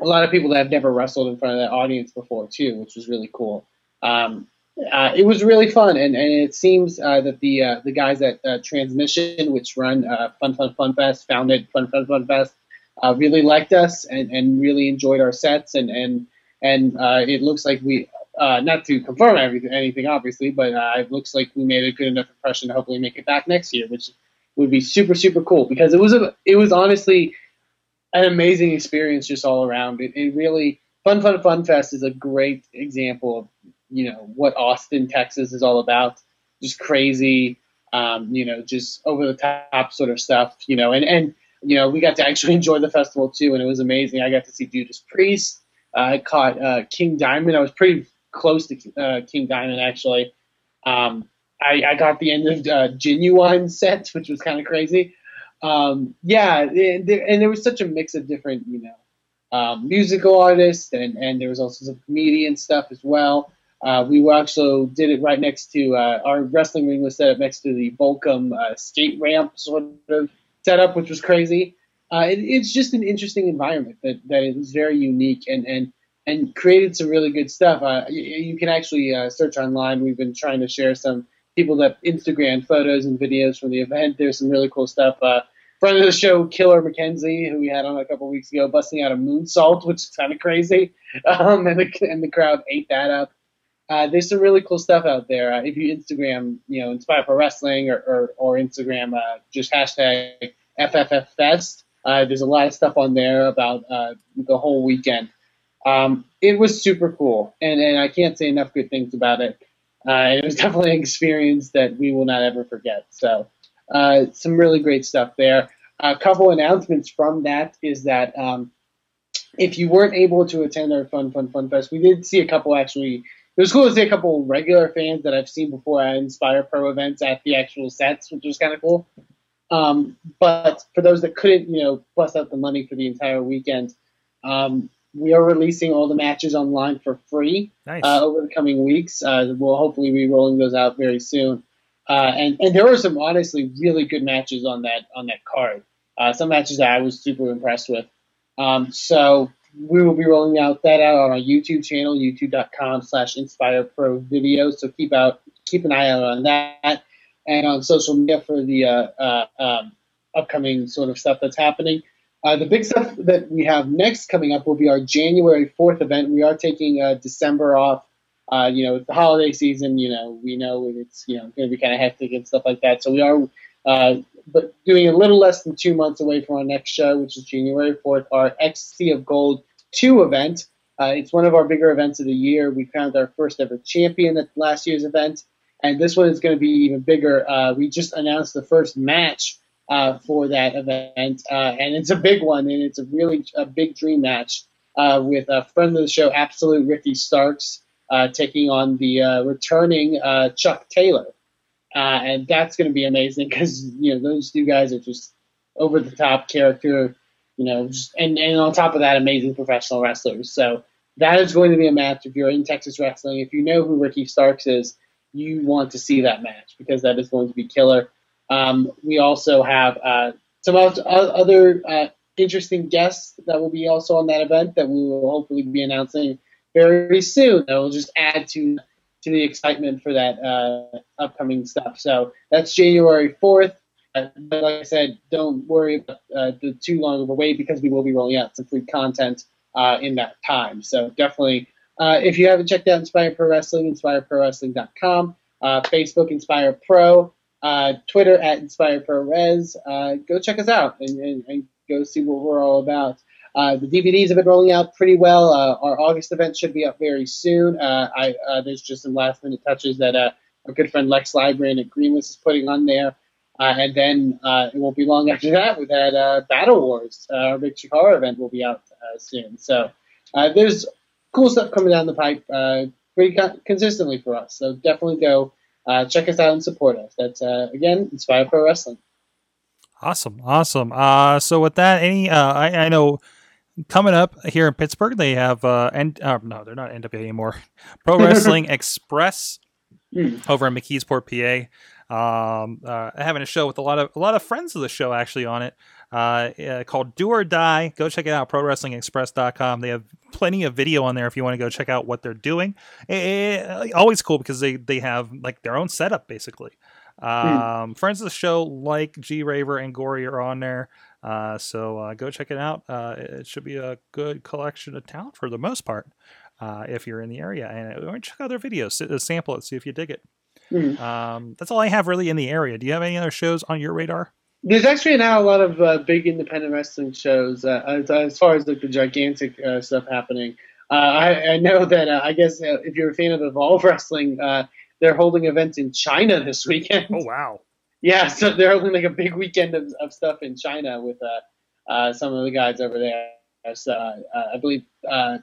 a lot of people that have never wrestled in front of that audience before too, which was really cool. Um, uh, it was really fun, and, and it seems uh, that the uh, the guys at uh, Transmission, which run uh, Fun Fun Fun Fest, founded Fun Fun Fun Fest, uh, really liked us and, and really enjoyed our sets, and and and it looks like we. not to confirm everything, anything obviously, but it looks like we made a good enough impression to hopefully make it back next year, which would be super super cool because it was a it was honestly an amazing experience just all around. It, it really Fun Fun Fun Fest is a great example of you know what Austin, Texas is all about. Just crazy, um, you know, just over the top sort of stuff, you know, and and you know we got to actually enjoy the festival too, and it was amazing. I got to see Judas Priest. I caught uh, King Diamond. I was pretty close to uh, King Diamond actually. Um, I, I, got the end of uh, Ginuwine set, which was kind of crazy. Um, yeah, and there, was such a mix of different, you know, um, musical artists, and, and there was also some comedian stuff as well. Uh, we also did it right next to uh, our wrestling ring was set up next to the Volcom uh, skate ramp sort of setup, which was crazy. Uh, it, it's just an interesting environment that, that is very unique and, and and created some really good stuff. Uh, you, you, can actually uh, search online. We've been trying to share some people that Instagram photos and videos from the event. There's some really cool stuff. Friend of the show, Killer McKenzie, who we had on a couple weeks ago, busting out a moonsault, which is kind of crazy, um, and the and the crowd ate that up. Uh, there's some really cool stuff out there. Uh, if you Instagram, you know, Inspire Pro Wrestling or, or, or Instagram, uh, just hashtag FFFFest, uh, there's a lot of stuff on there about uh, the whole weekend. Um, it was super cool, and, and I can't say enough good things about it. Uh, it was definitely an experience that we will not ever forget. So, some really great stuff there. A couple announcements from that is that um, if you weren't able to attend our Fun Fun Fun Fest, we did see a couple actually it was cool to see a couple regular fans that I've seen before at Inspire Pro events at the actual sets, which was kind of cool. Um, but for those that couldn't, you know, bust out the money for the entire weekend, um, we are releasing all the matches online for free nice. uh, over the coming weeks. Uh, we'll hopefully be rolling those out very soon. Uh, and and there were some honestly really good matches on that on that card. Uh, some matches that I was super impressed with. Um, so we will be rolling out that out on our YouTube channel, youtube.com slash inspire pro videos. So keep out, keep an eye out on that and on social media for the uh, uh, um, upcoming sort of stuff that's happening. Uh, the big stuff that we have next coming up will be our January 4th event. We are taking December off. Uh, you know, the holiday season. You know, we know it's you know going to be kind of hectic and stuff like that. So we are uh, but doing a little less than two months away from our next show, which is January 4th, our Ecstasy of Gold 2 event. Uh, it's one of our bigger events of the year. We crowned our first ever champion at last year's event, and this one is going to be even bigger. Uh, we just announced the first match uh, for that event, uh, and it's a big one, and it's a really a big dream match uh, with a friend of the show, Absolute Ricky Starks, taking on the returning Chuck Taylor. Uh, and that's going to be amazing because you know those two guys are just over the top character, you know, and and on top of that, amazing professional wrestlers. So that is going to be a match. If you're in Texas wrestling, if you know who Ricky Starks is, you want to see that match because that is going to be killer. Um, we also have uh, some other uh, interesting guests that will be also on that event that we will hopefully be announcing very soon. That will just add to to the excitement for that uh, upcoming stuff. So that's January 4th. Uh, but like I said, don't worry about uh, the too long of a wait because we will be rolling out some free content uh, in that time. So definitely, uh, if you haven't checked out Inspire Pro Wrestling, inspireprowrestling.com, uh, Facebook Inspire Pro, Twitter at Inspire Pro Res, go check us out and, and, and go see what we're all about. Uh, the DVDs have been rolling out pretty well. Uh, our August event should be up very soon. Uh, I, uh, there's just some last minute touches that uh, our good friend Lex Librarian at Greenless is putting on there. Uh, and then it won't be long after that that Battle Wars. our big Chikara event will be out soon. So there's cool stuff coming down the pipe pretty co- consistently for us. So definitely go check us out and support us. That's, again, Inspire Pro Wrestling. Awesome, awesome. Uh, so with that, any uh, I, I know coming up here in Pittsburgh, they have uh, and uh, no, they're not NWA anymore. Pro Wrestling Express Mm. over in McKeesport, PA. Um, uh, having a show with a lot of a lot of friends of the show actually on it. Uh, uh, called Do or Die. Go check it out. ProWrestlingExpress.com. They have plenty of video on there if you want to go check out what they're doing. Eh, always cool because they they have like their own setup basically. Um, Friends of the show like G Raver and Gory are on there. Uh, so uh, go check it out. Uh, it should be a good collection of talent for the most part. Uh, if you're in the area and uh, check out their videos, sample it, see if you dig it. Mhm. Um, that's all I have really in the area. Do you have any other shows on your radar? There's actually now a lot of uh, big independent wrestling shows uh, as, as far as like the gigantic uh, stuff happening. Uh, I, I know that uh, I guess uh, if you're a fan of Evolve Wrestling, uh, they're holding events in China this weekend. Oh wow! Yeah, so they're holding like a big weekend of, of stuff in China with uh, uh, some of the guys over there. So, uh, uh, I believe uh,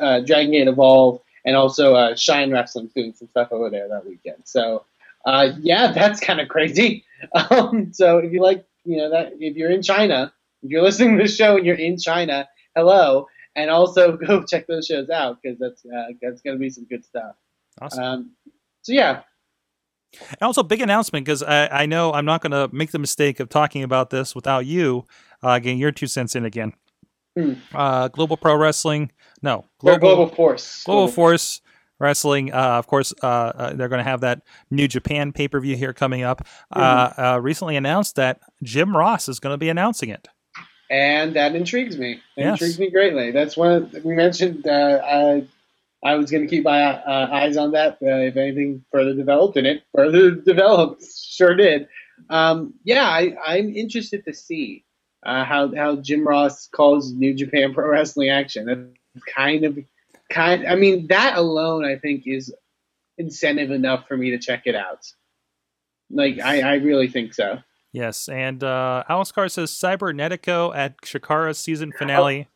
uh, Dragon Gate Evolve and also uh, Shine Wrestling's doing some stuff over there that weekend. So uh, yeah, that's kind of crazy. Um, so if you like, you know, that if you're in China, if you're listening to the show and you're in China, hello, and also go check those shows out because that's uh, that's gonna be some good stuff. Awesome. Um, so yeah, And also, big announcement because I, I know I'm not going to make the mistake of talking about this without you uh, getting your two cents in again. Hmm. Uh, Global Pro Wrestling, no, global, global force, Global Force Wrestling. Uh, of course, uh, uh, they're going to have that New Japan pay per view here coming up. Uh, uh, recently announced that Jim Ross is going to be announcing it. and that intrigues me. It Yes. intrigues me greatly. That's one of, we mentioned. Uh, I I was going to keep my uh, eyes on that. Uh, if anything further developed, and it further developed, sure did. Um, yeah, I, I'm interested to see uh, how how Jim Ross calls New Japan Pro Wrestling action. That's kind of kind. I mean, that alone, I think, is incentive enough for me to check it out. Like, I, I really think so. Yes, and uh, Alex Carr says Cybernetico at Chikara's season finale.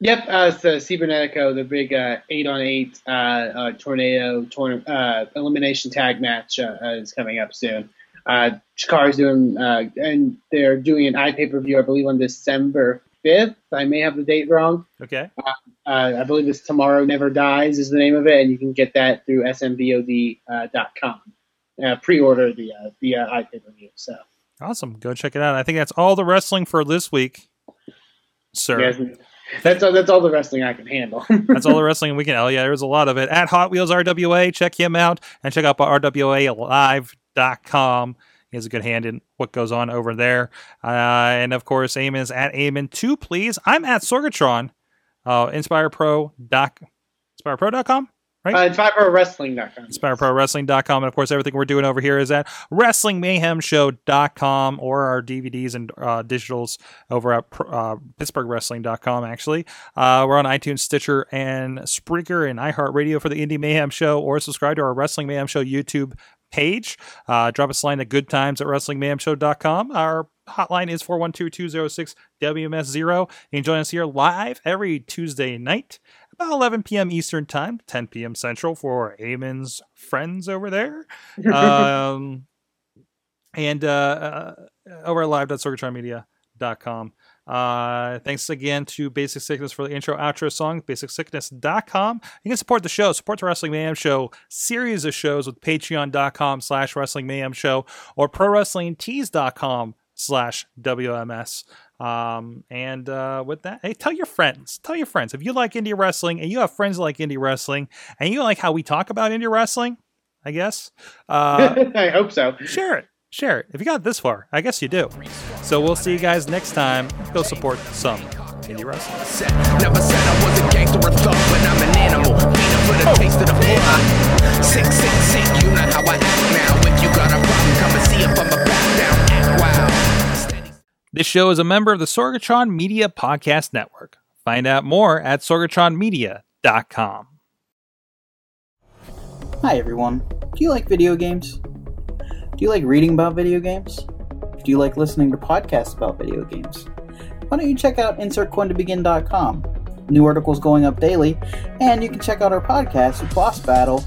Yep, uh, it's the Cybernetico, the big uh, eight on eight uh, uh, tornado tourna- uh, elimination tag match uh, uh, is coming up soon. Uh, Chikara's doing, uh, and they're doing an iPay per view, I believe, on December fifth. I may have the date wrong. Okay. Uh, I believe it's Tomorrow Never Dies is the name of it, and you can get that through smvod.com. Uh, pre-order the uh, the uh, iPay per view. So Awesome. Go check it out. I think that's all the wrestling for this week, sir. yes, that's all, that's all the wrestling I can handle. That's all the wrestling we can. Oh yeah, there's a lot of it at Hot Wheels RWA. Check him out and check out RWALive.com. He has a good hand in what goes on over there. Uh, and of course, Eamon is at Eamon2, please. I'm at Sorgatron. Uh, InspirePro. Doc, InspirePro.com. uh, it's FiveProWrestling.com. InspireProWrestling.com. And of course, everything we're doing over here is at WrestlingMayhemShow.com or our DVDs and uh, digitals over at uh, PittsburghWrestling.com, actually. Uh, we're on iTunes, Stitcher, and Spreaker and iHeartRadio for the Indy Mayhem Show, or subscribe to our Wrestling Mayhem Show YouTube page. Uh, drop us a line at goodtimes at WrestlingMayhemShow.com. Our hotline is 412-206-WMS0. You can join us here live every Tuesday night 11 p.m. Eastern Time, 10 p.m. Central for Eamon's friends over there. Um, and uh, uh, over at live.sorgatronmedia.com. Uh, thanks again to Basic Sickness for the intro outro song, basicsickness.com. You can support the show, support the Wrestling Mayhem Show series of shows with patreon.com slash wrestling mayhem show or prowrestlingtees.com slash WMS. Um, and uh, with that, hey, tell your friends. Tell your friends. If you like indie wrestling and you have friends that like indie wrestling and you like how we talk about indie wrestling, I guess, uh, I hope so. share it. Share it. If you got this far, I guess you do. So we'll see you guys next time. Go support some indie wrestling. Never said I was a gangster or thug, but I'm an animal. Beating for the taste of the blood. This show is a member of the Sorgatron Media Podcast Network. Find out more at sorgatronmedia.com. Hi everyone. Do you like video games? Do you like reading about video games? Do you like listening to podcasts about video games? Why don't you check out InsertCoinToBegin.com? New articles going up daily, and you can check out our podcast, Boss Battle,